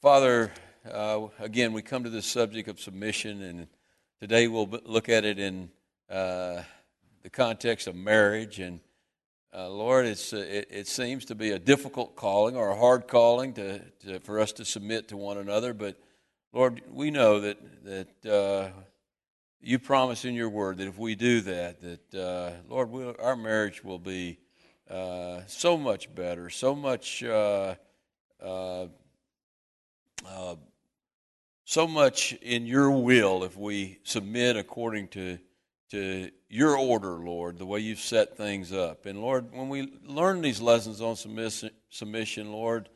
Father, uh, again, we come to this subject of submission, and today we'll look at it in uh, the context of marriage. And uh, Lord, it's, uh, it, it seems to be a difficult calling or a hard calling to, to, for us to submit to one another. But Lord, we know that, that uh, you promise in your word that if we do that, that, uh, Lord, we'll, our marriage will be so much better, so much. Uh, so much in your will if we submit according to, to your order, Lord, the way you've set things up. And Lord, when we learn these lessons on submission, submission Lord,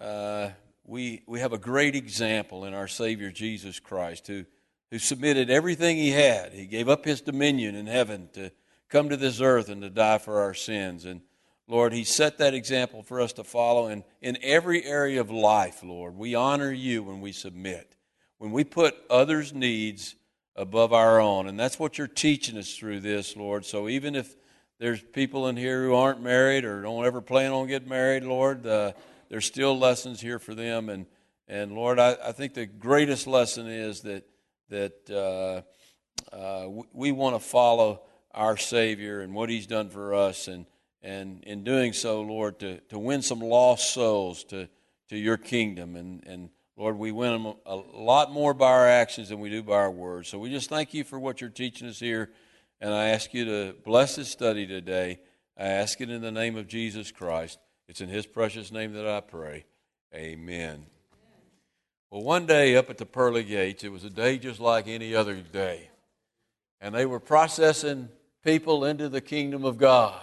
uh, we, we have a great example in our Savior Jesus Christ who, who submitted everything he had. He gave up his dominion in heaven to come to this earth and to die for our sins. And Lord, He set that example for us to follow. And in every area of life, Lord, we honor you when we submit, when we put others' needs above our own. And that's what you're teaching us through this, Lord. So even if there's people in here who aren't married or don't ever plan on getting married, Lord, uh, there's still lessons here for them. And, and Lord, I, I think the greatest lesson is that, that uh, uh, we, we want to follow our Savior and what He's done for us. And, and in doing so, Lord, to, to win some lost souls to, to your kingdom. And, and Lord, we win them a lot more by our actions than we do by our words. So we just thank you for what you're teaching us here. And I ask you to bless this study today. I ask it in the name of Jesus Christ. It's in his precious name that I pray. Amen. Well, one day up at the pearly gates, it was a day just like any other day. And they were processing people into the kingdom of God.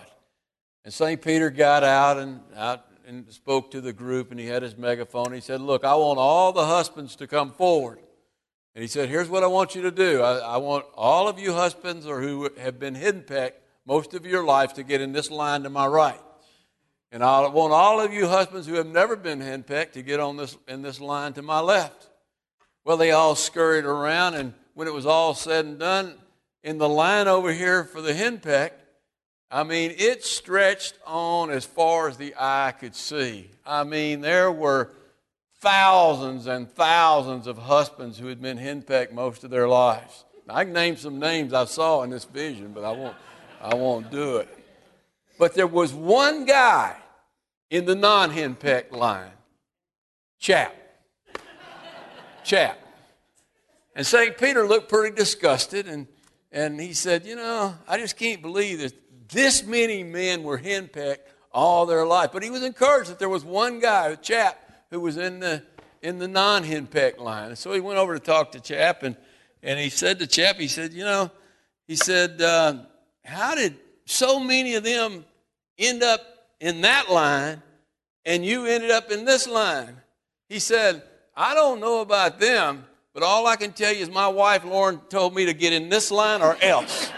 And St. Peter got out and out and spoke to the group, and he had his megaphone. He said, Look, I want all the husbands to come forward. And he said, Here's what I want you to do. I, I want all of you husbands or who have been henpecked most of your life to get in this line to my right. And I want all of you husbands who have never been henpecked to get on this, in this line to my left. Well, they all scurried around, and when it was all said and done, in the line over here for the henpecked, I mean, it stretched on as far as the eye could see. I mean, there were thousands and thousands of husbands who had been henpecked most of their lives. I can name some names I saw in this vision, but I won't, I won't do it. But there was one guy in the non henpecked line chap. chap. And St. Peter looked pretty disgusted, and, and he said, You know, I just can't believe that this many men were henpecked all their life. But he was encouraged that there was one guy, a chap, who was in the in the non-henpecked line. And so he went over to talk to Chap, and, and he said to Chap, he said, you know, he said, uh, how did so many of them end up in that line and you ended up in this line? He said, I don't know about them, but all I can tell you is my wife Lauren told me to get in this line or else.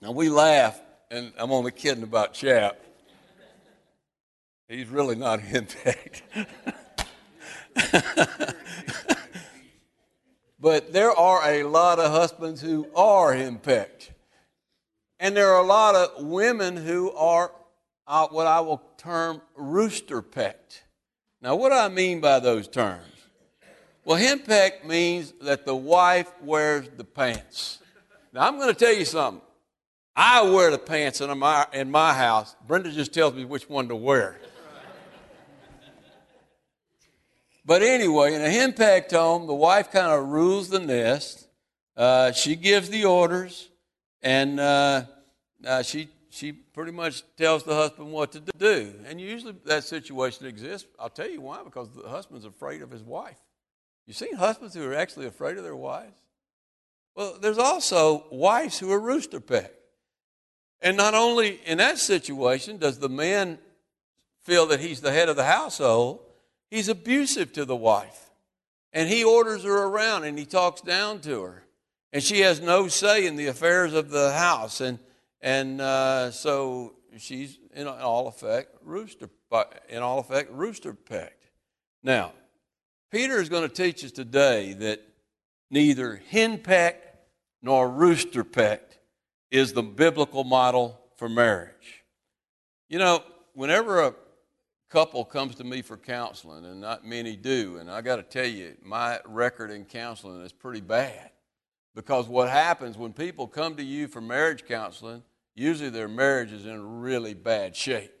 Now we laugh, and I'm only kidding about Chap. He's really not henpecked. but there are a lot of husbands who are henpecked. And there are a lot of women who are uh, what I will term rooster pecked. Now, what do I mean by those terms? Well, henpecked means that the wife wears the pants. Now, I'm going to tell you something. I wear the pants in my, in my house. Brenda just tells me which one to wear. but anyway, in a henpecked home, the wife kind of rules the nest. Uh, she gives the orders, and uh, uh, she she pretty much tells the husband what to do. And usually that situation exists. I'll tell you why, because the husband's afraid of his wife. You seen husbands who are actually afraid of their wives? Well, there's also wives who are rooster pecked. And not only in that situation does the man feel that he's the head of the household, he's abusive to the wife. And he orders her around and he talks down to her. And she has no say in the affairs of the house. And, and uh, so she's, in all effect, rooster, in all effect, rooster pecked. Now, Peter is going to teach us today that neither hen pecked nor rooster pecked is the biblical model for marriage. You know, whenever a couple comes to me for counseling, and not many do, and I got to tell you, my record in counseling is pretty bad. Because what happens when people come to you for marriage counseling, usually their marriage is in really bad shape.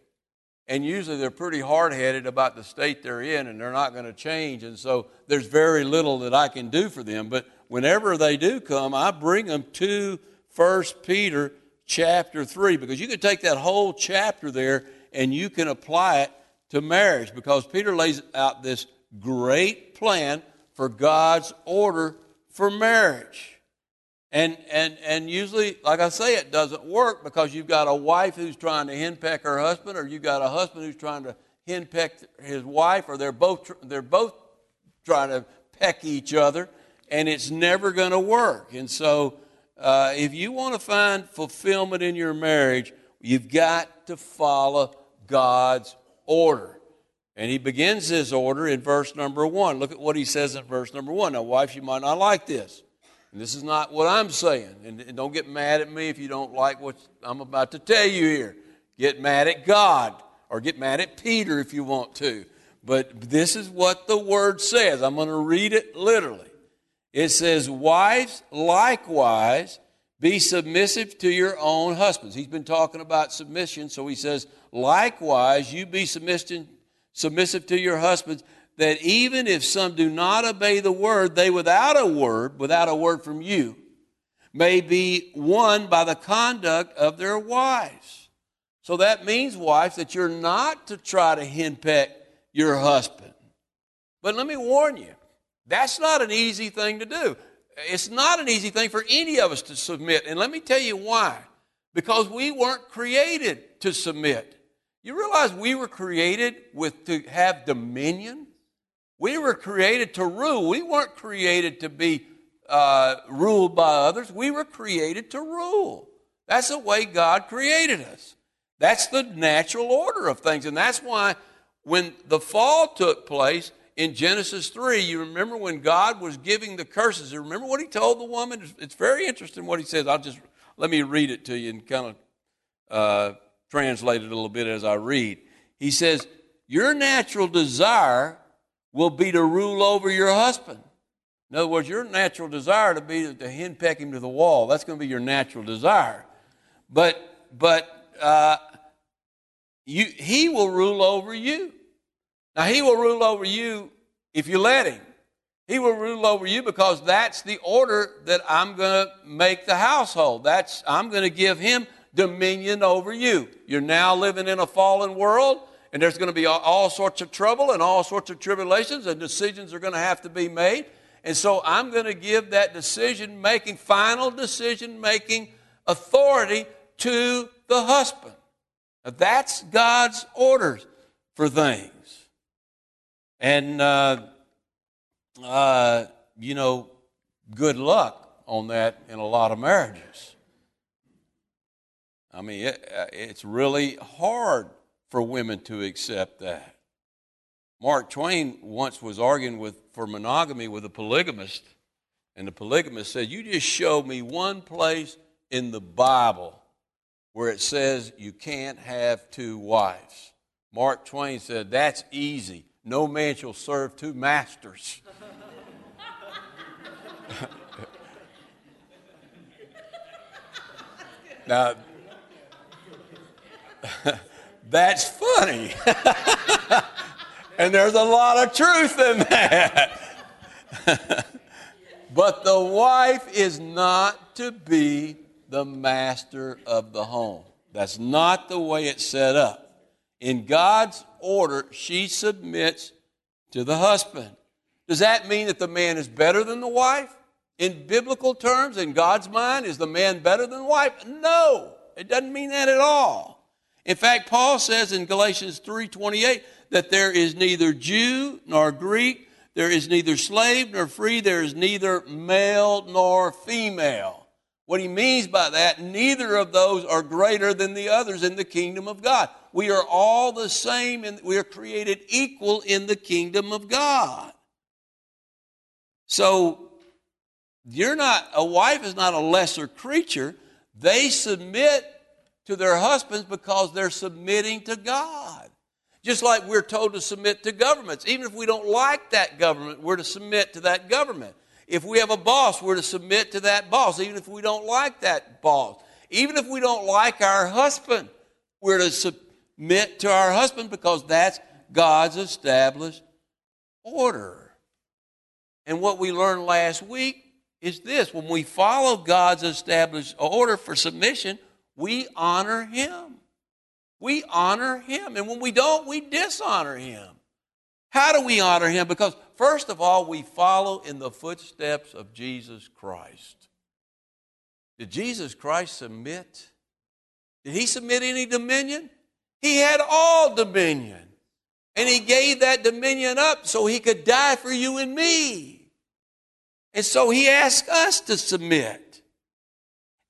And usually they're pretty hard headed about the state they're in and they're not going to change. And so there's very little that I can do for them. But whenever they do come, I bring them to 1 Peter chapter 3 because you can take that whole chapter there and you can apply it to marriage because Peter lays out this great plan for God's order for marriage. And, and, and usually, like I say, it doesn't work because you've got a wife who's trying to henpeck her husband, or you've got a husband who's trying to henpeck his wife, or they're both, they're both trying to peck each other, and it's never going to work. And so, uh, if you want to find fulfillment in your marriage, you've got to follow God's order. And he begins his order in verse number one. Look at what he says in verse number one. Now, wives, you might not like this. And this is not what I'm saying. And, and don't get mad at me if you don't like what I'm about to tell you here. Get mad at God or get mad at Peter if you want to. But this is what the word says. I'm going to read it literally. It says, Wives, likewise, be submissive to your own husbands. He's been talking about submission, so he says, Likewise, you be submissive, to your husbands that even if some do not obey the word, they without a word, without a word from you, may be won by the conduct of their wives. So that means, wives, that you're not to try to henpeck your husband. But let me warn you, that's not an easy thing to do. It's not an easy thing for any of us to submit. And let me tell you why. Because we weren't created to submit. You realize we were created with to have dominion? We were created to rule. We weren't created to be uh, ruled by others. We were created to rule. That's the way God created us. That's the natural order of things. And that's why when the fall took place in Genesis 3, you remember when God was giving the curses. You remember what he told the woman? It's very interesting what he says. I'll just let me read it to you and kind of uh, translate it a little bit as I read. He says, Your natural desire will be to rule over your husband. In other words, your natural desire to be to henpeck him to the wall. That's going to be your natural desire. But but uh, you, he will rule over you. Now he will rule over you if you let him. He will rule over you because that's the order that I'm going to make the household. That's I'm going to give him dominion over you. You're now living in a fallen world and there's going to be all, sorts of trouble and all sorts of tribulations, and decisions are going to have to be made. And so I'm going to give that decision making, final decision making authority to the husband. Now, that's God's orders for things. And, uh, uh, you know, good luck on that in a lot of marriages. I mean, it, uh, it's really hard for women to accept that. Mark Twain once was arguing with, for monogamy with a polygamist, and the polygamist said, You just show me one place in the Bible where it says you can't have two wives. Mark Twain said, That's easy. No man shall serve two masters. now, that's funny. and there's a lot of truth in that. but the wife is not to be the master of the home. That's not the way it's set up. In God's order, she submits to the husband. Does that mean that the man is better than the wife? In biblical terms, in God's mind, is the man better than the wife? No, it doesn't mean that at all. In fact, Paul says in Galatians 3:28 that there is neither Jew nor Greek, there is neither slave nor free, there is neither male nor female. What he means by that, neither of those are greater than the others in the kingdom of God. We are all the same and we are created equal in the kingdom of God. So you're not a wife is not a lesser creature They submit to their husbands because they're submitting to God. Just like we're told to submit to governments. Even if we don't like that government, we're to submit to that government. If we have a boss, we're to submit to that boss, even if we don't like that boss. Even if we don't like our husband, we're to submit to our husband because that's God's established order. And what we learned last week is this when we follow God's established order for submission, we honor Him. We honor Him. And when we don't, we dishonor Him. How do we honor Him? Because, first of all, we follow in the footsteps of Jesus Christ. Did Jesus Christ submit? Did He submit any dominion? He had all dominion. And He gave that dominion up so He could die for you and me. And so He asked us to submit.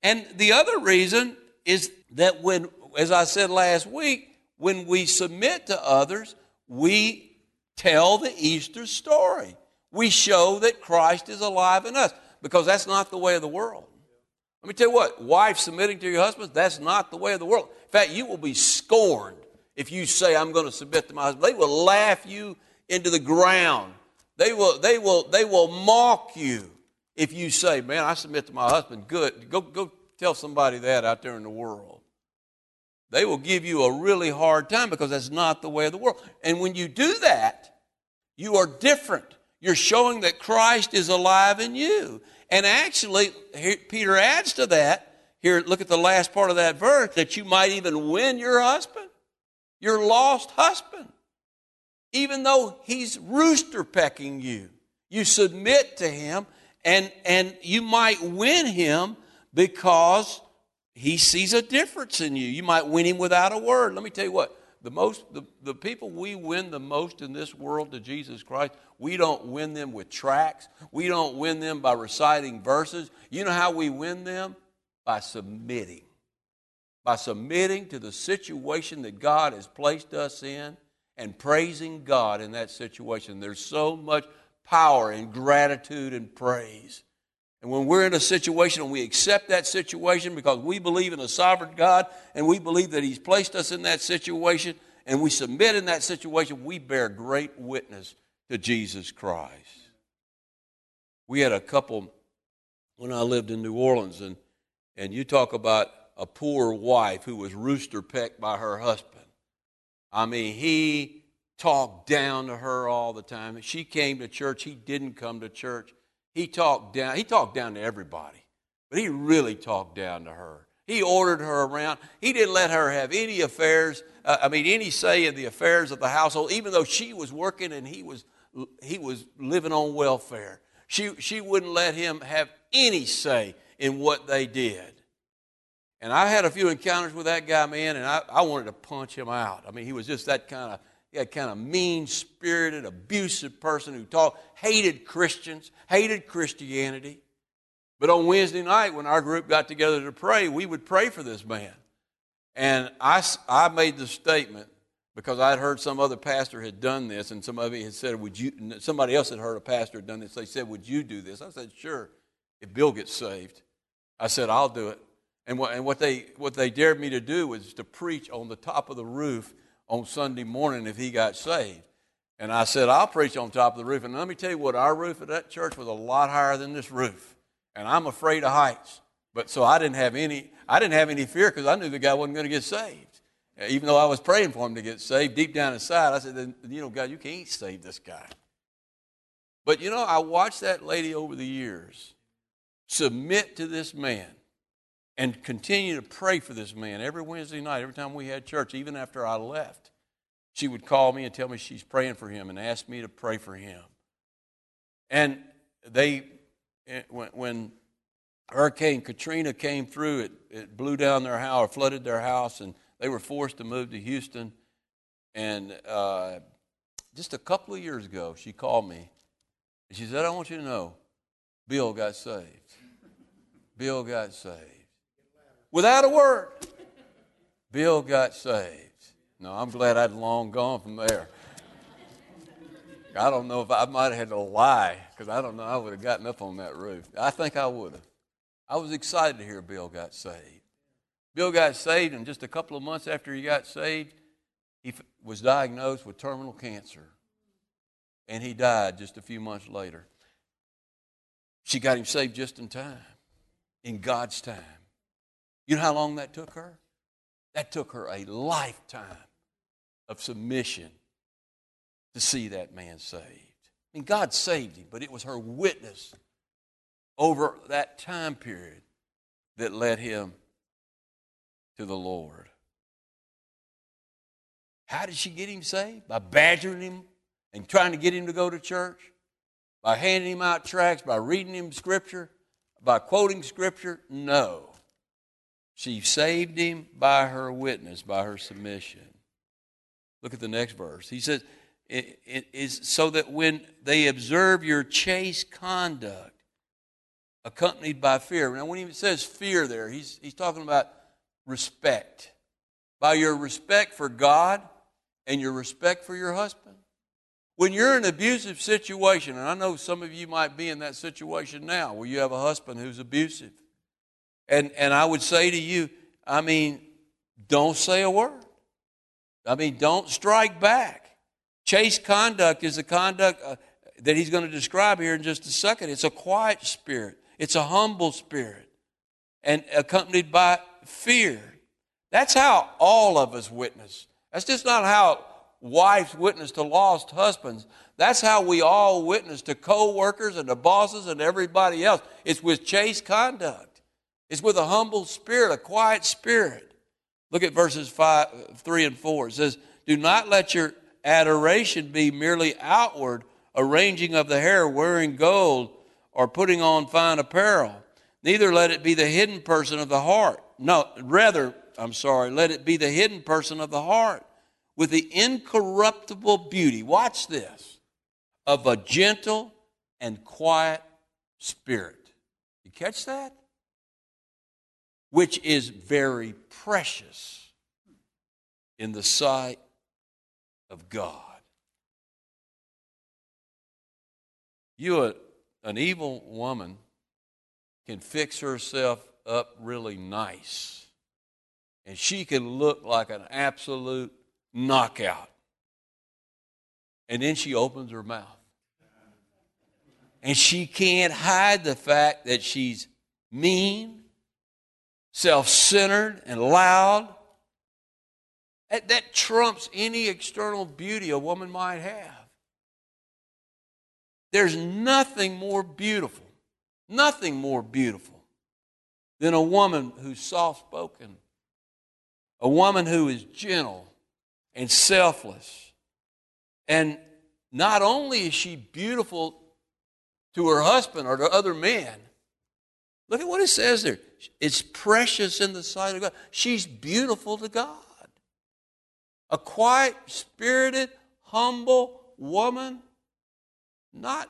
And the other reason is that when, as I said last week, when we submit to others, we tell the Easter story. We show that Christ is alive in us because that's not the way of the world. Let me tell you what, wife submitting to your husband, that's not the way of the world. In fact, you will be scorned if you say, I'm going to submit to my husband. They will laugh you into the ground. They will, they will, they will mock you if you say, Man, I submit to my husband. Good. Go, go tell somebody that out there in the world. They will give you a really hard time because that's not the way of the world. And when you do that, you are different. You're showing that Christ is alive in you. And actually, Peter adds to that. Here, look at the last part of that verse that you might even win your husband, your lost husband. Even though he's rooster pecking you, you submit to him and, and you might win him because he sees a difference in you. You might win him without a word. Let me tell you what, the most the, the people we win the most in this world to Jesus Christ, we don't win them with tracts. We don't win them by reciting verses. You know how we win them? By submitting. By submitting to the situation that God has placed us in and praising God in that situation. There's so much power in gratitude and praise. And when we're in a situation and we accept that situation because we believe in a sovereign God and we believe that He's placed us in that situation and we submit in that situation, we bear great witness to Jesus Christ. We had a couple when I lived in New Orleans, and, and you talk about a poor wife who was rooster pecked by her husband. I mean, he talked down to her all the time. She came to church, he didn't come to church. He talked down, he talked down to everybody, but he really talked down to her. He ordered her around. He didn't let her have any affairs, uh, I mean, any say in the affairs of the household, even though she was working and he was, he was living on welfare. She, she wouldn't let him have any say in what they did. And I had a few encounters with that guy, man, and I, I wanted to punch him out. I mean, he was just that kind of had kind of mean spirited, abusive person who talked, hated Christians, hated Christianity. But on Wednesday night, when our group got together to pray, we would pray for this man. And I, I made the statement because I had heard some other pastor had done this, and somebody had said, "Would you?" Somebody else had heard a pastor had done this. They said, "Would you do this?" I said, "Sure." If Bill gets saved, I said, "I'll do it." And what, and what they what they dared me to do was to preach on the top of the roof on Sunday morning if he got saved. And I said, I'll preach on top of the roof. And let me tell you what, our roof at that church was a lot higher than this roof. And I'm afraid of heights. But so I didn't have any, I didn't have any fear because I knew the guy wasn't going to get saved. Even though I was praying for him to get saved, deep down inside, I said, you know, God, you can't save this guy. But you know, I watched that lady over the years submit to this man and continue to pray for this man every Wednesday night, every time we had church, even after I left. She would call me and tell me she's praying for him and ask me to pray for him. And they, eh, when, Hurricane Katrina came through, it, it blew down their house, or flooded their house, and they were forced to move to Houston. And uh, just a couple of years ago, she called me and she said, I want you to know Bill got saved. Bill got saved without a word. Bill got saved. No, I'm glad I'd long gone from there. I don't know if I might have had to lie because I don't know I would have gotten up on that roof. I think I would have. I was excited to hear Bill got saved. Bill got saved, and just a couple of months after he got saved, he was diagnosed with terminal cancer. And he died just a few months later. She got him saved just in time, in God's time. You know how long that took her? That took her a lifetime of submission to see that man saved. I mean, God saved him, but it was her witness over that time period that led him to the Lord. How did she get him saved? By badgering him and trying to get him to go to church? By handing him out tracts? By reading him scripture? By quoting scripture? No. She saved him by her witness, by her submission. Look at the next verse. He says, it, it is so that when they observe your chaste conduct, accompanied by fear. Now, when he says fear there, he's, he's talking about respect. By your respect for God and your respect for your husband. When you're in an abusive situation, and I know some of you might be in that situation now where you have a husband who's abusive. And, and I would say to you, I mean, don't say a word. I mean, don't strike back. Chaste conduct is the conduct uh, that he's going to describe here in just a second. It's a quiet spirit, it's a humble spirit, and accompanied by fear. That's how all of us witness. That's just not how wives witness to lost husbands. That's how we all witness to co workers and to bosses and everybody else. It's with chaste conduct, it's with a humble spirit, a quiet spirit. Look at verses five, 3 and 4. It says, Do not let your adoration be merely outward, arranging of the hair, wearing gold, or putting on fine apparel. Neither let it be the hidden person of the heart. No, rather, I'm sorry, let it be the hidden person of the heart with the incorruptible beauty, watch this, of a gentle and quiet spirit. You catch that? Which is very precious in the sight of God. You, an evil woman, can fix herself up really nice, and she can look like an absolute knockout. And then she opens her mouth. And she can't hide the fact that she's mean, self centered, and loud. That, that, trumps any external beauty a woman might have. There's nothing more beautiful, nothing more beautiful than a woman who's soft spoken, a woman who is gentle, and selfless. And not only is she beautiful to her husband or to other men, look at what it says there. It's precious in the sight of God. She's beautiful to God. A quiet, spirited, humble woman. Not,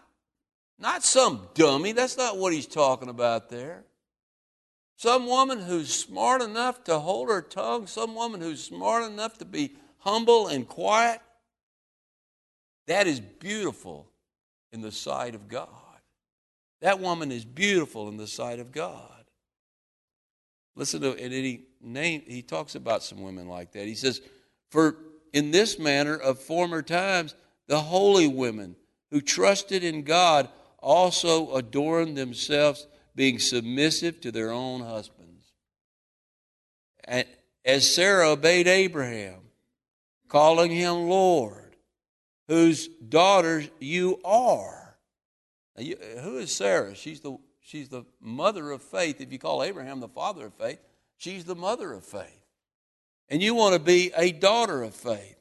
not some dummy. That's not what he's talking about there. Some woman who's smart enough to hold her tongue, some woman who's smart enough to be humble and quiet, that is beautiful in the sight of God. That woman is beautiful in the sight of God. Listen to and he name he talks about some women like that. He says, For in this manner of former times, the holy women who trusted in God also adorned themselves, being submissive to their own husbands. And as Sarah obeyed Abraham, calling him Lord, whose daughters you are. You, who is Sarah? She's the, she's the mother of faith. If you call Abraham the father of faith, she's the mother of faith. And you want to be a daughter of faith.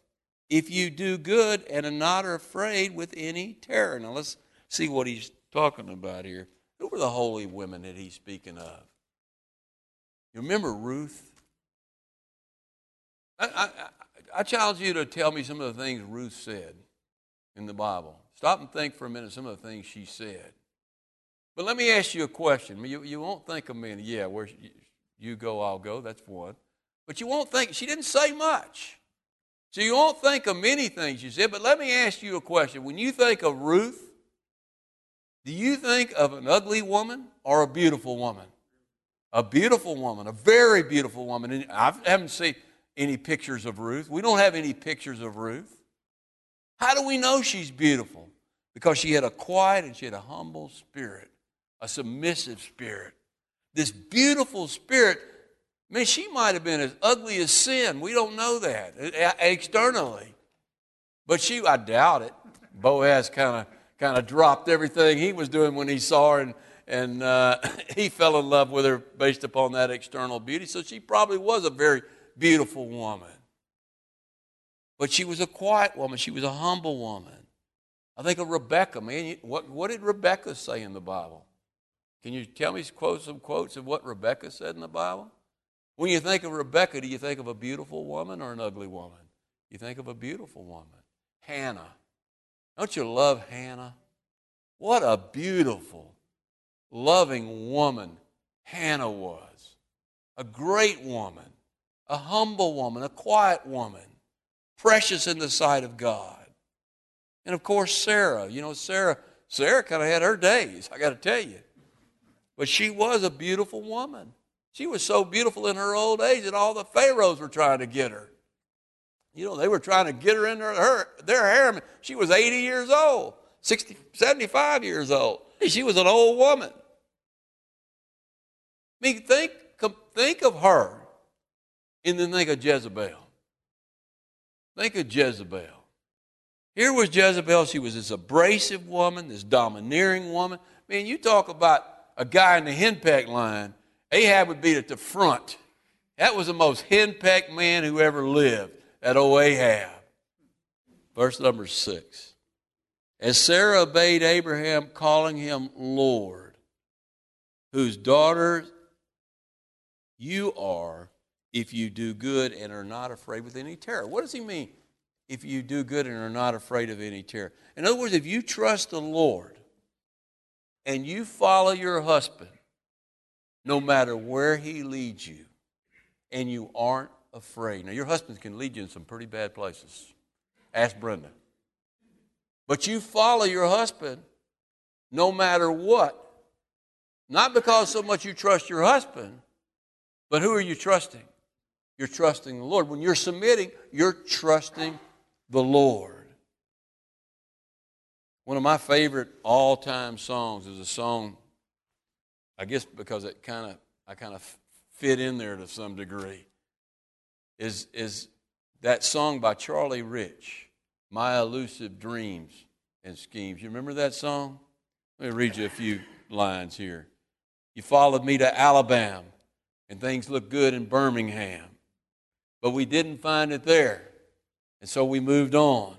If you do good and are not afraid with any terror. Now let's see what he's talking about here. Who were the holy women that he's speaking of? You remember Ruth? I, I, I challenge you to tell me some of the things Ruth said in the Bible. Stop and think for a minute some of the things she said. But let me ask you a question. You, you won't think of me, yeah, where you go, I'll go. That's one. But you won't think, she didn't say much. So you won't think of many things she said. But let me ask you a question. When you think of Ruth, do you think of an ugly woman or a beautiful woman? A beautiful woman, a very beautiful woman. And I haven't seen any pictures of Ruth. We don't have any pictures of Ruth. How do we know she's beautiful? Because she had a quiet and she had a humble spirit, a submissive spirit. This beautiful spirit, man, she might have been as ugly as sin. We don't know that externally. But she, I doubt it. Boaz kind of kind of dropped everything he was doing when he saw her, and, and uh, he fell in love with her based upon that external beauty. So she probably was a very beautiful woman. But she was a quiet woman, she was a humble woman. I think of Rebecca, man. What, what did Rebecca say in the Bible? Can you tell me quote, some quotes of what Rebecca said in the Bible? When you think of Rebecca, do you think of a beautiful woman or an ugly woman? You think of a beautiful woman. Hannah. Don't you love Hannah? What a beautiful, loving woman Hannah was. A great woman, a humble woman, a quiet woman, precious in the sight of God. And of course, Sarah. You know, Sarah, Sarah kind of had her days, I got to tell you. But she was a beautiful woman. She was so beautiful in her old age that all the pharaohs were trying to get her. You know, they were trying to get her in their, her, their harem. She was 80 years old, 60, 75 years old. She was an old woman. I mean, think, think of her and then think of Jezebel. Think of Jezebel. Here was Jezebel. She was this abrasive woman, this domineering woman. Man, you talk about a guy in the henpeck line. Ahab would be at the front. That was the most henpecked man who ever lived at old Ahab. Verse number six. As Sarah obeyed Abraham, calling him Lord, whose daughter you are if you do good and are not afraid with any terror. What does he mean? If you do good and are not afraid of any terror. In other words, if you trust the Lord and you follow your husband, no matter where he leads you, and you aren't afraid. Now, your husband can lead you in some pretty bad places. Ask Brenda. But you follow your husband no matter what. Not because so much you trust your husband, but who are you trusting? You're trusting the Lord. When you're submitting, you're trusting the Lord. One of my favorite all time songs is a song, I guess because it kind of I kind of fit in there to some degree is, is that song by Charlie Rich, My Elusive Dreams and Schemes. You remember that song? Let me read you a few lines here. You followed me to Alabama, and things looked good in Birmingham, but we didn't find it there, and so we moved on.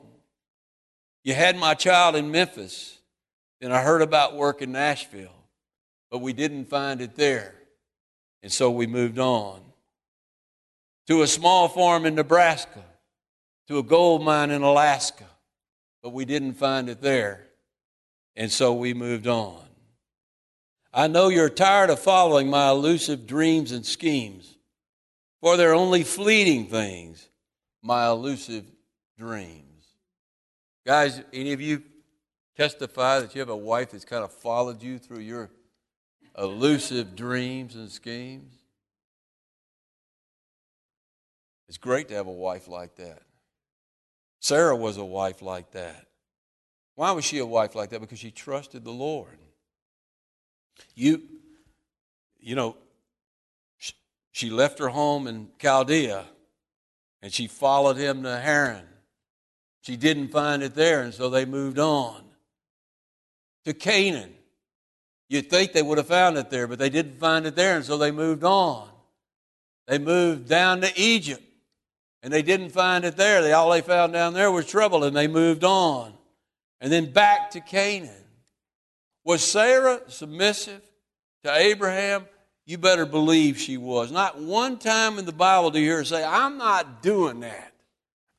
You had my child in Memphis, and I heard about work in Nashville, but we didn't find it there, and so we moved on to a small farm in Nebraska, to a gold mine in Alaska, but we didn't find it there. And so we moved on. I know you're tired of following my elusive dreams and schemes, for they're only fleeting things, my elusive dreams. Guys, any of you testify that you have a wife that's kind of followed you through your elusive dreams and schemes? It's great to have a wife like that. Sarah was a wife like that. Why was she a wife like that? Because she trusted the Lord. You, you know, she left her home in Chaldea and she followed him to Haran. She didn't find it there, and so they moved on to Canaan. You'd think they would have found it there, but they didn't find it there, and so they moved on. They moved down to Egypt and they didn't find it there. They, all they found down there was trouble, and they moved on. And then back to Canaan. Was Sarah submissive to Abraham? You better believe she was. Not one time in the Bible do you hear her say, I'm not doing that.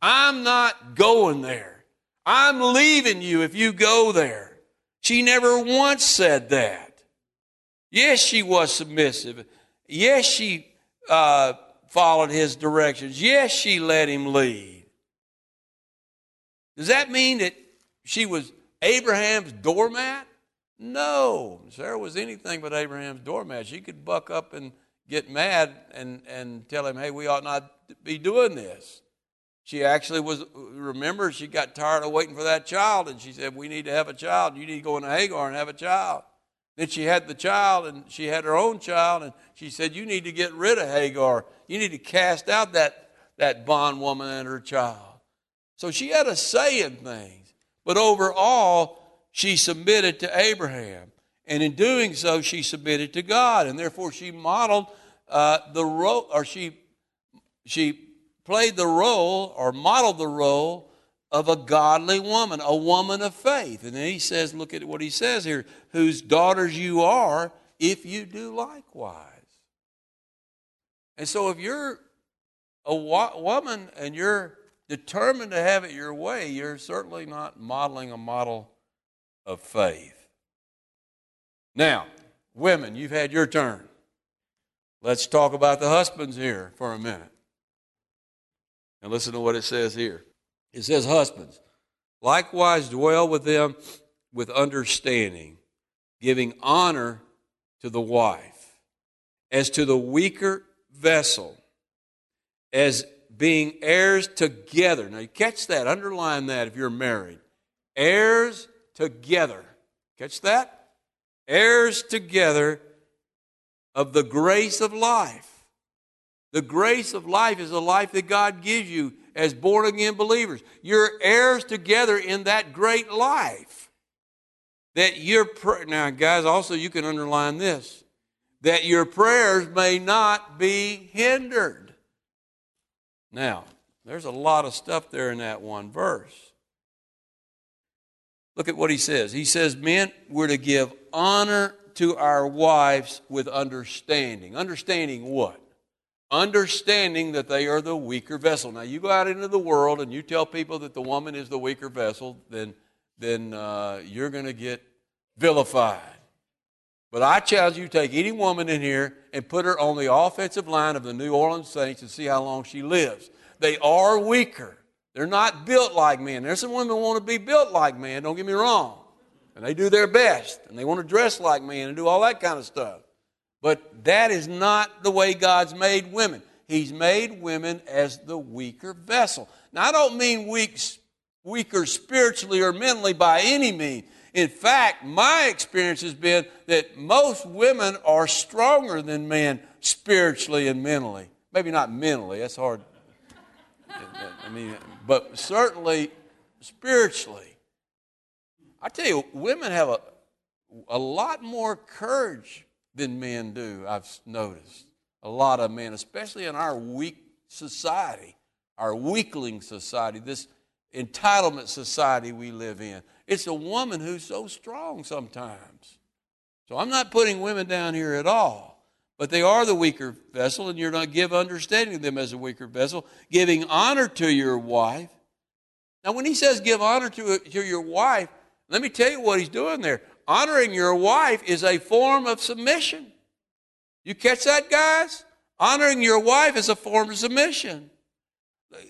I'm not going there. I'm leaving you if you go there. She never once said that. Yes, she was submissive. Yes, she uh, followed his directions. Yes, she let him lead. Does that mean that she was Abraham's doormat? No. Sarah was anything but Abraham's doormat. She could buck up and get mad and, and tell him, hey, we ought not be doing this. She actually was, remember, she got tired of waiting for that child, and she said, We need to have a child. You need to go into Hagar and have a child. Then she had the child, and she had her own child, and she said, You need to get rid of Hagar. You need to cast out that, that bondwoman and her child. So she had a say in things. But overall, she submitted to Abraham. And in doing so, she submitted to God. And therefore, she modeled uh, the role, or she, she played the role or modeled the role of a godly woman, a woman of faith. And then he says, look at what he says here, whose daughters you are if you do likewise. And so if you're a woman and you're determined to have it your way, you're certainly not modeling a model of faith. Now, women, you've had your turn. Let's talk about the husbands here for a minute. And listen to what it says here. It says, Husbands, likewise dwell with them with understanding, giving honor to the wife, as to the weaker vessel, as being heirs together. Now, you catch that, underline that if you're married. Heirs together. Catch that? Heirs together of the grace of life the grace of life is the life that God gives you as born again believers. You're heirs together in that great life. That your pr- now, guys, also you can underline this that your prayers may not be hindered. Now, there's a lot of stuff there in that one verse. Look at what he says. He says, Men, we're to give honor to our wives with understanding. Understanding what? understanding that they are the weaker vessel. Now, you go out into the world and you tell people that the woman is the weaker vessel, then, then uh, you're going to get vilified. But I challenge you take any woman in here and put her on the offensive line of the New Orleans Saints and see how long she lives. They are weaker. They're not built like men. There's some women want to be built like men, don't get me wrong. And they do their best. And they want to dress like men and do all that kind of stuff. But that is not the way God's made women. He's made women as the weaker vessel. Now, I don't mean weak, weaker spiritually or mentally by any means. In fact, my experience has been that most women are stronger than men spiritually and mentally. Maybe not mentally, that's hard. I mean, but certainly spiritually. I tell you, women have a, a lot more courage than men do, I've noticed. A lot of men, especially in our weak society, our weakling society, this entitlement society we live in. It's a woman who's so strong sometimes. So I'm not putting women down here at all, but they are the weaker vessel, and you're not give understanding them as a weaker vessel, giving honor to your wife. Now, when he says give honor to, to your wife, let me tell you what he's doing there honoring your wife is a form of submission. You catch that, guys? Honoring your wife is a form of submission.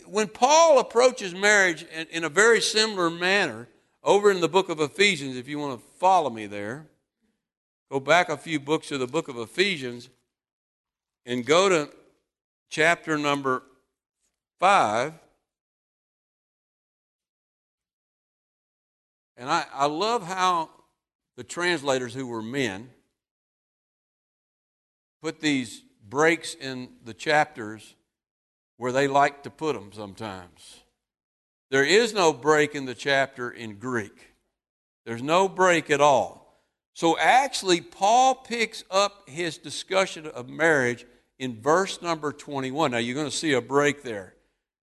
When Paul approaches marriage in, in a very similar manner, over in the book of Ephesians, if you want to follow me there, go back a few books to the book of Ephesians and go to chapter number 5. And I, I love how the translators who were men put these breaks in the chapters where they like to put them sometimes. There is no break in the chapter in Greek. There's no break at all. So actually, Paul picks up his discussion of marriage in verse number 21. Now, you're going to see a break there.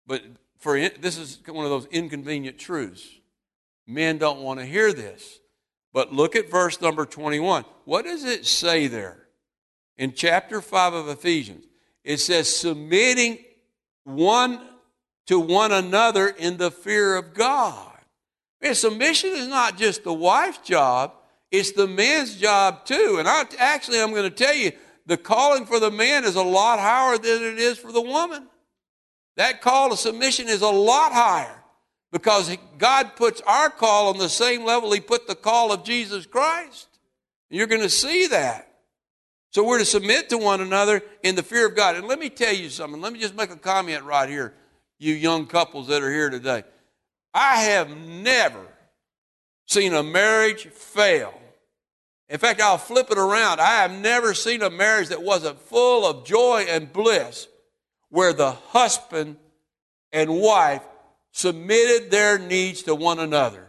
But for this is one of those inconvenient truths. Men don't want to hear this. But look at verse number 21. What does it say there? In chapter 5 of Ephesians, it says, submitting one to one another in the fear of God. Submission is not just the wife's job, it's the man's job too. And I, actually, I'm going to tell you, the calling for the man is a lot higher than it is for the woman. That call to submission is a lot higher because God puts our call on the same level He put the call of Jesus Christ. You're going to see that. So we're to submit to one another in the fear of God. And let me tell you something. Let me just make a comment right here, you young couples that are here today. I have never seen a marriage fail. In fact, I'll flip it around. I have never seen a marriage that wasn't full of joy and bliss where the husband and wife submitted their needs to one another.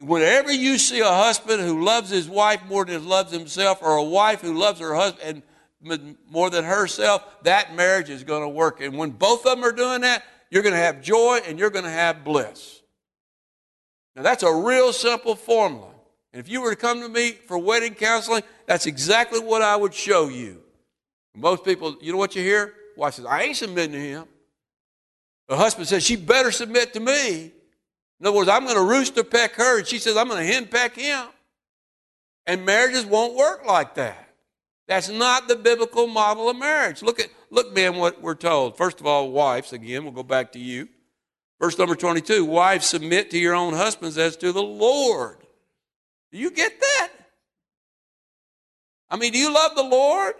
Whenever you see a husband who loves his wife more than he loves himself, or a wife who loves her husband more than herself, that marriage is going to work. And when both of them are doing that, you're going to have joy and you're going to have bliss. Now, that's a real simple formula. And if you were to come to me for wedding counseling, that's exactly what I would show you. Most people, you know what you hear? Wife says, I ain't submitting to him. The husband says, She better submit to me. In other words, I'm going to rooster peck her, and she says, I'm going to hen peck him. And marriages won't work like that. That's not the biblical model of marriage. Look at look, man, what we're told. First of all, wives, again, we'll go back to you. Verse number 22 Wives, submit to your own husbands as to the Lord. Do you get that? I mean, do you love the Lord?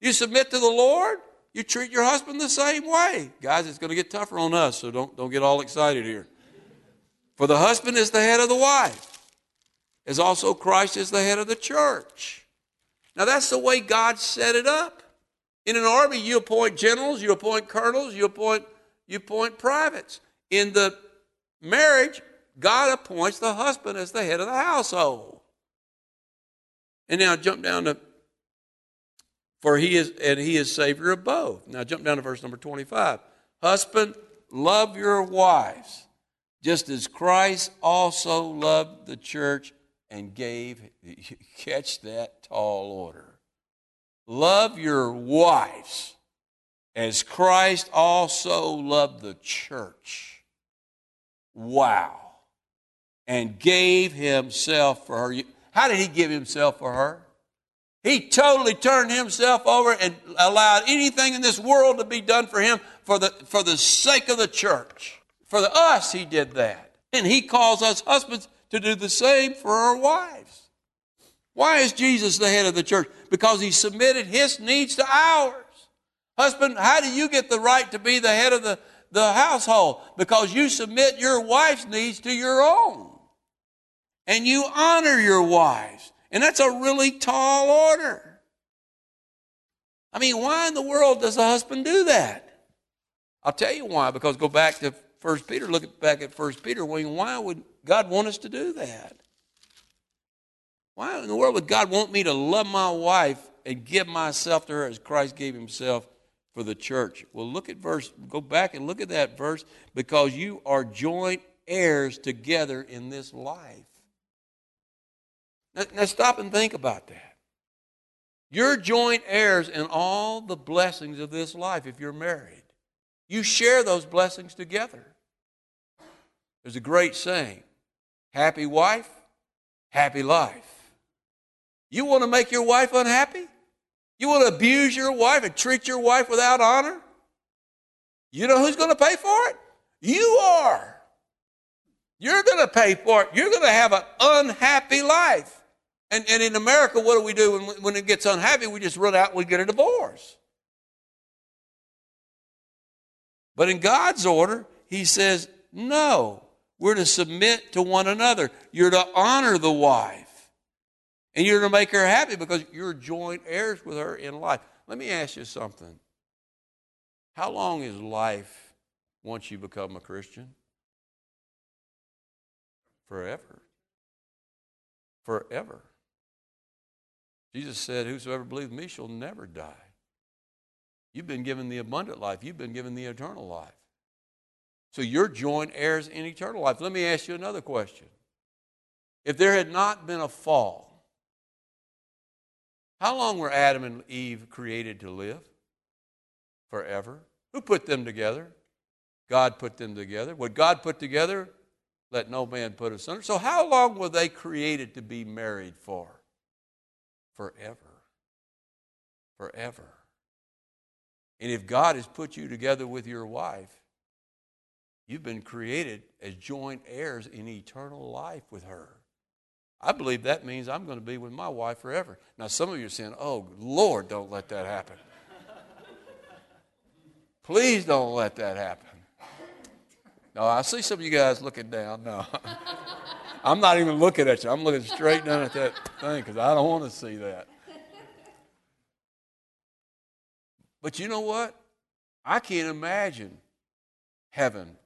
You submit to the Lord? You treat your husband the same way. Guys, it's going to get tougher on us, so don't, don't get all excited here. For the husband is the head of the wife, as also Christ is the head of the church. Now, that's the way God set it up. In an army, you appoint generals, you appoint colonels, you appoint, you appoint privates. In the marriage, God appoints the husband as the head of the household. And now jump down to for he is and he is savior of both. Now jump down to verse number 25. Husband, love your wives, just as Christ also loved the church and gave catch that tall order. Love your wives as Christ also loved the church. Wow. And gave himself for her. How did he give himself for her? He totally turned himself over and allowed anything in this world to be done for him for the, for the sake of the church. For the, us, he did that. And he calls us husbands to do the same for our wives. Why is Jesus the head of the church? Because he submitted his needs to ours. Husband, how do you get the right to be the head of the, the household? Because you submit your wife's needs to your own. And you honor your wives. And that's a really tall order. I mean, why in the world does a husband do that? I'll tell you why, because go back to 1 Peter, look back at 1 Peter. Why would God want us to do that? Why in the world would God want me to love my wife and give myself to her as Christ gave himself for the church? Well, look at verse, go back and look at that verse because you are joint heirs together in this life. Now, now stop and think about that. You're joint heirs in all the blessings of this life if you're married. You share those blessings together. There's a great saying happy wife, happy life. You want to make your wife unhappy? You to abuse your wife and treat your wife without honor? You know who's going to pay for it? You are. You're going to pay for it. You're going to have an unhappy life. And, and in America, what do we do when, when it gets unhappy? We just run out and we get a divorce. But in God's order, He says, no, we're to submit to one another. You're to honor the wife. And you're going to make her happy because you're joint heirs with her in life. Let me ask you something. How long is life once you become a Christian? Forever. Forever. Jesus said, Whosoever believes me shall never die. You've been given the abundant life, you've been given the eternal life. So you're joint heirs in eternal life. Let me ask you another question. If there had not been a fall, how long were Adam and Eve created to live? Forever. Who put them together? God put them together. What God put together, let no man put asunder. So, how long were they created to be married for? forever. Forever. And if God has put you together with your wife, you've been created as joint heirs in eternal life with her. I believe that means I'm going to be with my wife forever. Now, some of you are saying, oh, Lord, don't let that happen. Please don't let that happen. No, I see some of you guys looking down. No. I'm not even looking at you. I'm looking straight down at that thing because I don't want to see that. But you know what? I can't imagine heaven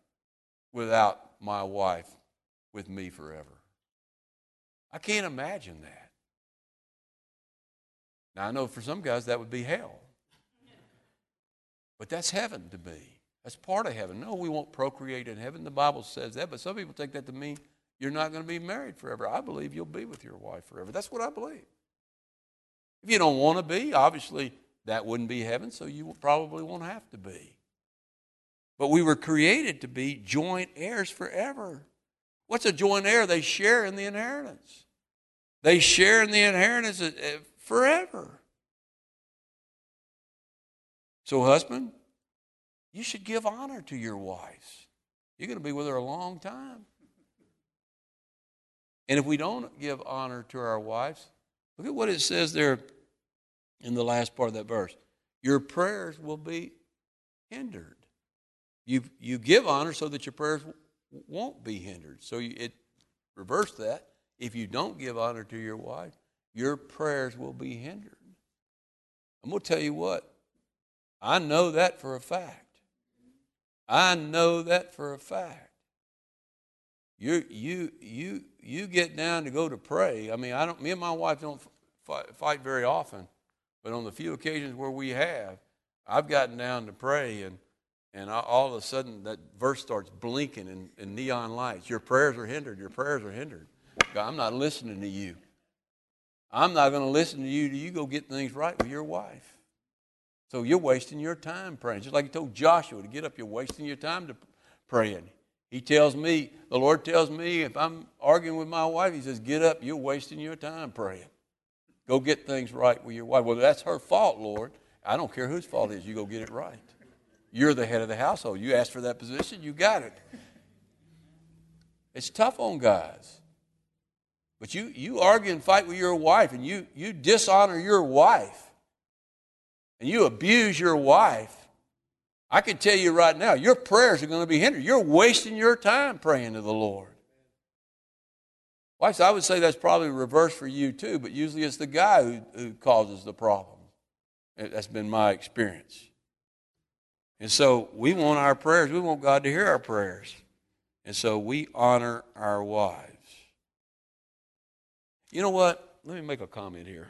without my wife with me forever. I can't imagine that. Now, I know for some guys that would be hell. But that's heaven to me. That's part of heaven. No, we won't procreate in heaven. The Bible says that, but some people take that to mean you're not going to be married forever. I believe you'll be with your wife forever. That's what I believe. If you don't want to be, obviously that wouldn't be heaven, so you probably won't have to be. But we were created to be joint heirs forever. What's a joint heir? They share in the inheritance. They share in the inheritance uh, uh, forever. So, husband, you should give honor to your wife. You're going to be with her a long time. And if we don't give honor to our wives, look at what it says there in the last part of that verse. Your prayers will be hindered. You, you give honor so that your prayers won't be hindered. So you, it reverse that. If you don't give honor to your wife, your prayers will be hindered. I'm going to tell you what, I know that for a fact. I know that for a fact. You, you, you, you get down to go to pray. I mean, I don't, me and my wife don't fight, fight very often, but on the few occasions where we have, I've gotten down to pray and and all of a sudden that verse starts blinking in, in, neon lights. Your prayers are hindered. Your prayers are hindered. God, I'm not listening to you. I'm not going to listen to you you go get things right with your wife. So you're wasting your time praying. Just like he told Joshua to get up, you're wasting your time to praying. He tells me, the Lord tells me, if I'm arguing with my wife, He says, Get up, you're wasting your time praying. Go get things right with your wife. Well, that's her fault, Lord. I don't care whose fault it is, you go get it right. You're the head of the household. You asked for that position, you got it. It's tough on guys. But you, you argue and fight with your wife and you, you dishonor your wife and you abuse your wife I can tell you right now, your prayers are going to be hindered. You're wasting your time praying to the Lord. Wives, I would say that's probably reverse for you too, but usually it's the guy who, who causes the problem. That's been my experience. And so we want our prayers, we want God to hear our prayers. And so we honor our wives. You know what? Let me make a comment here.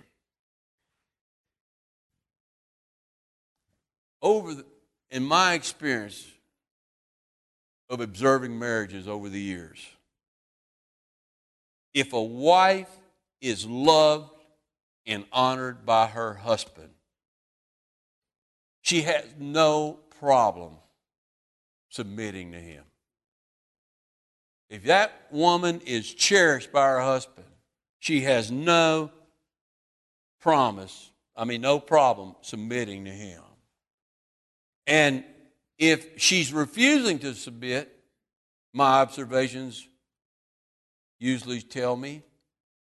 Over the, in my experience of observing marriages over the years, if a wife is loved and honored by her husband, she has no problem submitting to him. If that woman is cherished by her husband, she has no promise, I mean, no problem submitting to him. And if she's refusing to submit, my observations usually tell me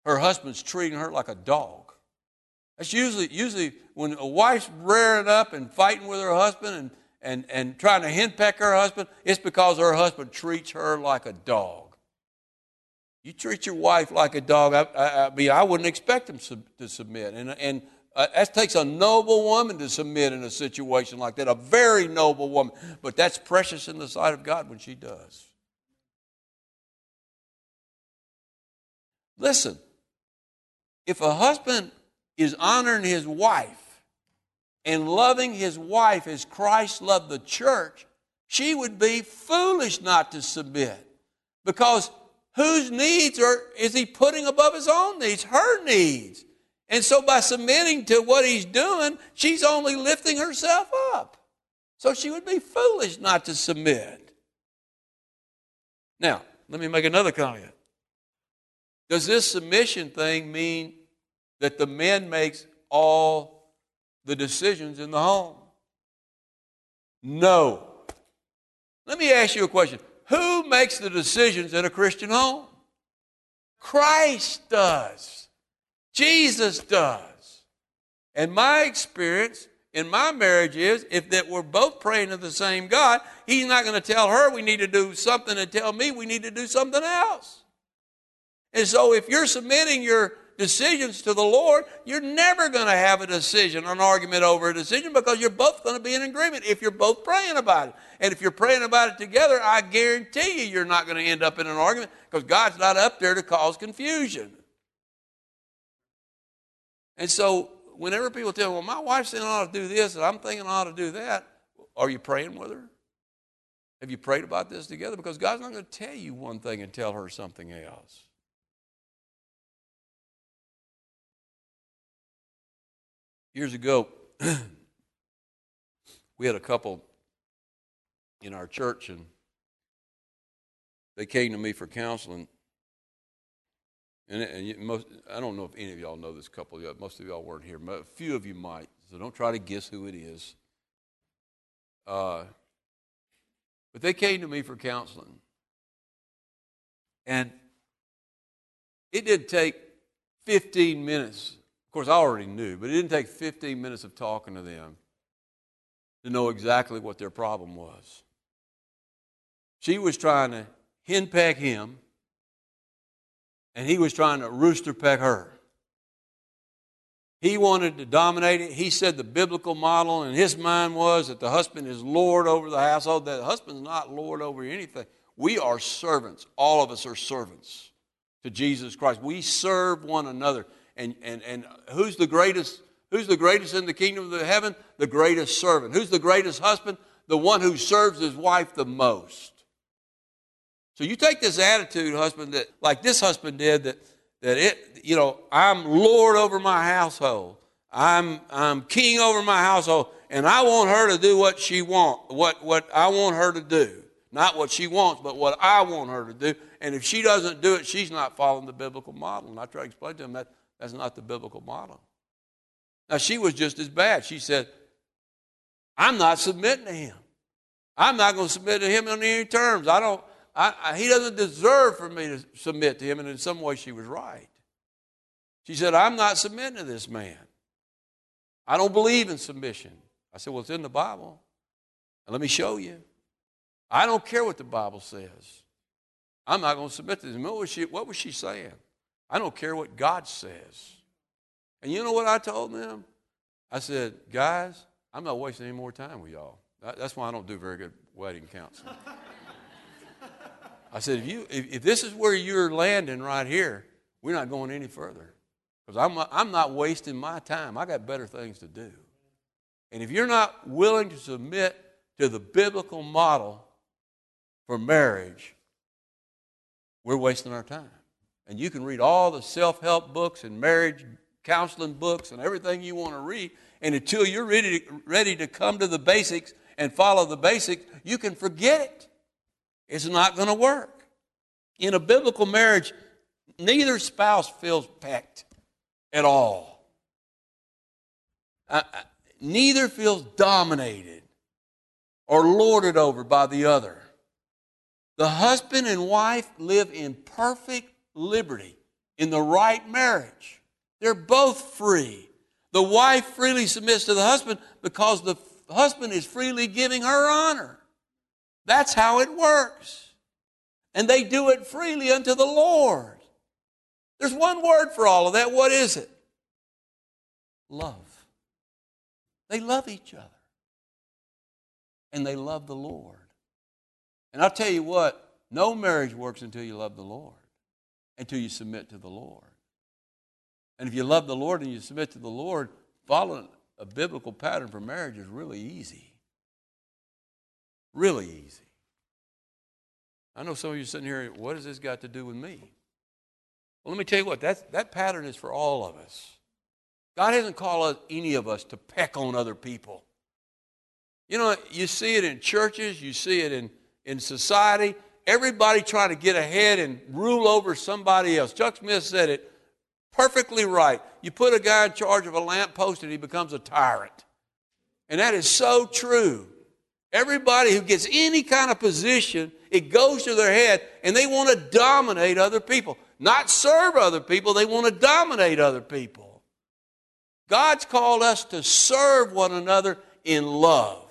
her husband's treating her like a dog. That's usually usually when a wife's rearing up and fighting with her husband and, and, and trying to henpeck her husband, it's because her husband treats her like a dog. You treat your wife like a dog, I, I, I mean, I wouldn't expect him to submit. And, and uh, that takes a noble woman to submit in a situation like that, a very noble woman. But that's precious in the sight of God when she does. Listen, if a husband is honoring his wife and loving his wife as Christ loved the church, she would be foolish not to submit. Because whose needs are, is he putting above his own needs? Her needs. And so by submitting to what he's doing, she's only lifting herself up. So she would be foolish not to submit. Now, let me make another comment. Does this submission thing mean that the man makes all the decisions in the home? No. Let me ask you a question. Who makes the decisions in a Christian home? Christ does. Jesus does. And my experience in my marriage is if that we're both praying to the same God, He's not going to tell her we need to do something and tell me we need to do something else. And so if you're submitting your decisions to the Lord, you're never going to have a decision, an argument over a decision, because you're both going to be in agreement if you're both praying about it. And if you're praying about it together, I guarantee you you're not going to end up in an argument because God's not up there to cause confusion. And so whenever people tell me, well, my wife's saying I ought to do this and I'm thinking I ought to do that, are you praying with her? Have you prayed about this together? Because God's not going to tell you one thing and tell her something else. Years ago, we had a couple in our church, and they came to me for counseling. And, and most, I don't know if any of y'all know this couple yet. Most of y'all weren't here. But a few of you might, so don't try to guess who it is. Uh, but they came to me for counseling. And it didn't take 15 minutes course, I already knew, but it didn't take 15 minutes of talking to them to know exactly what their problem was. She was trying to henpeck him, and he was trying to rooster peck her. He wanted to dominate it. He said the biblical model in his mind was that the husband is Lord over the household, that the husband's not Lord over anything. We are servants. All of us are servants to Jesus Christ. We serve one another. And, and, and who's the greatest? Who's the greatest in the kingdom of heaven? The greatest servant. Who's the greatest husband? The one who serves his wife the most. So you take this attitude, husband, that like this husband did, that that it, you know, I'm Lord over my household. I'm I'm king over my household, and I want her to do what she want, what what I want her to do. Not what she wants, but what I want her to do. And if she doesn't do it, she's not following the biblical model. And I try to explain to him that that's not the biblical model. Now, she was just as bad. She said, I'm not submitting to him. I'm not going to submit to him on any terms. I don't, I, I, he doesn't deserve for me to submit to him. And in some way, she was right. She said, I'm not submitting to this man. I don't believe in submission. I said, Well, it's in the Bible. And let me show you. I don't care what the Bible says. I'm not going to submit to this. What was she, what was she saying? I don't care what God says. And you know what I told them? I said, guys, I'm not wasting any more time with y'all. That's why I don't do very good wedding counseling. I said, if, you, if, if, this is where you're landing right here, we're not going any further. Because I'm, I'm not wasting my time. I got better things to do. And if you're not willing to submit to the biblical model for marriage, we're wasting our time. And you can read all the self help books and marriage counseling books and everything you want to read. And until you're ready to, ready to come to the basics and follow the basics, you can forget it. It's not going to work. In a biblical marriage, neither spouse feels pecked at all. Uh, uh neither feels dominated or lorded over by the other. The husband and wife live in perfect liberty in the right marriage. They're both free. The wife freely submits to the husband because the husband is freely giving her honor. That's how it works. And they do it freely unto the Lord. There's one word for all of that. What is it? Love. They love each other. And they love the Lord. And I'll tell you what, no marriage works until you love the Lord until you submit to the Lord. And if you love the Lord and you submit to the Lord, following a biblical pattern for marriage is really easy. Really easy. I know some of you sitting here, what has this got to do with me? Well, let me tell you what, that, that pattern is for all of us. God hasn't called any of us to peck on other people. You know, you see it in churches, you see it in, in society everybody trying to get ahead and rule over somebody else. Chuck Smith said it perfectly right. You put a guy in charge of a lamppost and he becomes a tyrant. And that is so true. Everybody who gets any kind of position It goes to their head, and they want to dominate other people. Not serve other people, they want to dominate other people. God's called us to serve one another in love.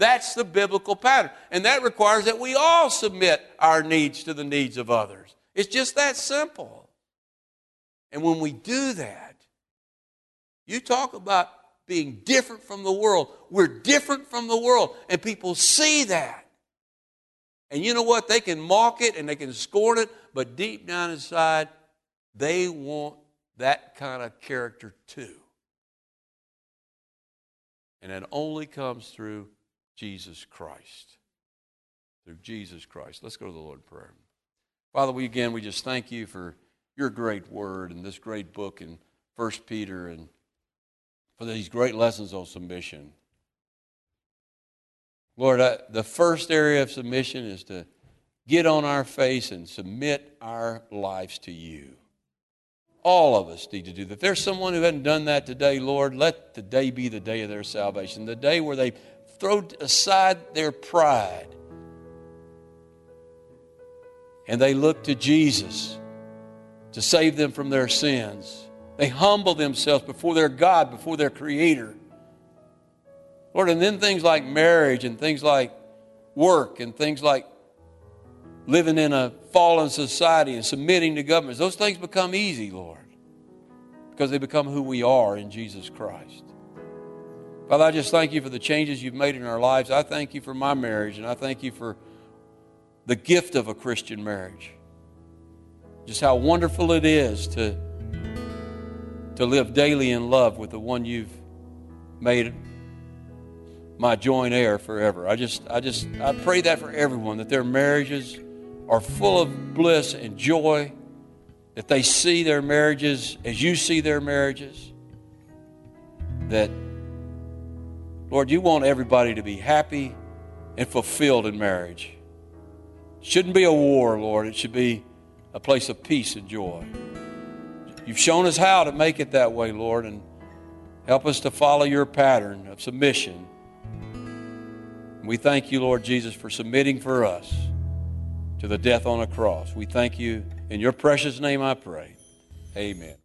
That's the biblical pattern. And that requires that we all submit our needs to the needs of others. It's just that simple. And when we do that, you talk about being different from the world. We're different from the world, and people see that. And you know what? They can mock it and they can scorn it, but deep down inside, they want that kind of character too. And it only comes through Jesus Christ. Through Jesus Christ. Let's go to the Lord in prayer. Father, we again we just thank you for your great word and this great book in First Peter and for these great lessons on submission. Lord, I, the first area of submission is to get on our face and submit our lives to you. All of us need to do that. If there's someone who hasn't done that today, Lord, let the day be the day of their salvation, the day where they throw aside their pride and they look to Jesus to save them from their sins. They humble themselves before their God, before their Creator. Lord, and then things like marriage and things like work and things like living in a fallen society and submitting to governments, those things become easy, Lord, because they become who we are in Jesus Christ. Father, I just thank you for the changes you've made in our lives. I thank you for my marriage, and I thank you for the gift of a Christian marriage. Just how wonderful it is to, to live daily in love with the one you've made my joint heir forever. I just, I just, I pray that for everyone that their marriages are full of bliss and joy, that they see their marriages as you see their marriages, that Lord, you want everybody to be happy and fulfilled in marriage. It shouldn't be a war, Lord. It should be a place of peace and joy. You've shown us how to make it that way, Lord, and help us to follow your pattern of submission. We thank you, Lord Jesus, for submitting for us to the death on a cross. We thank you. In your precious name I pray. Amen.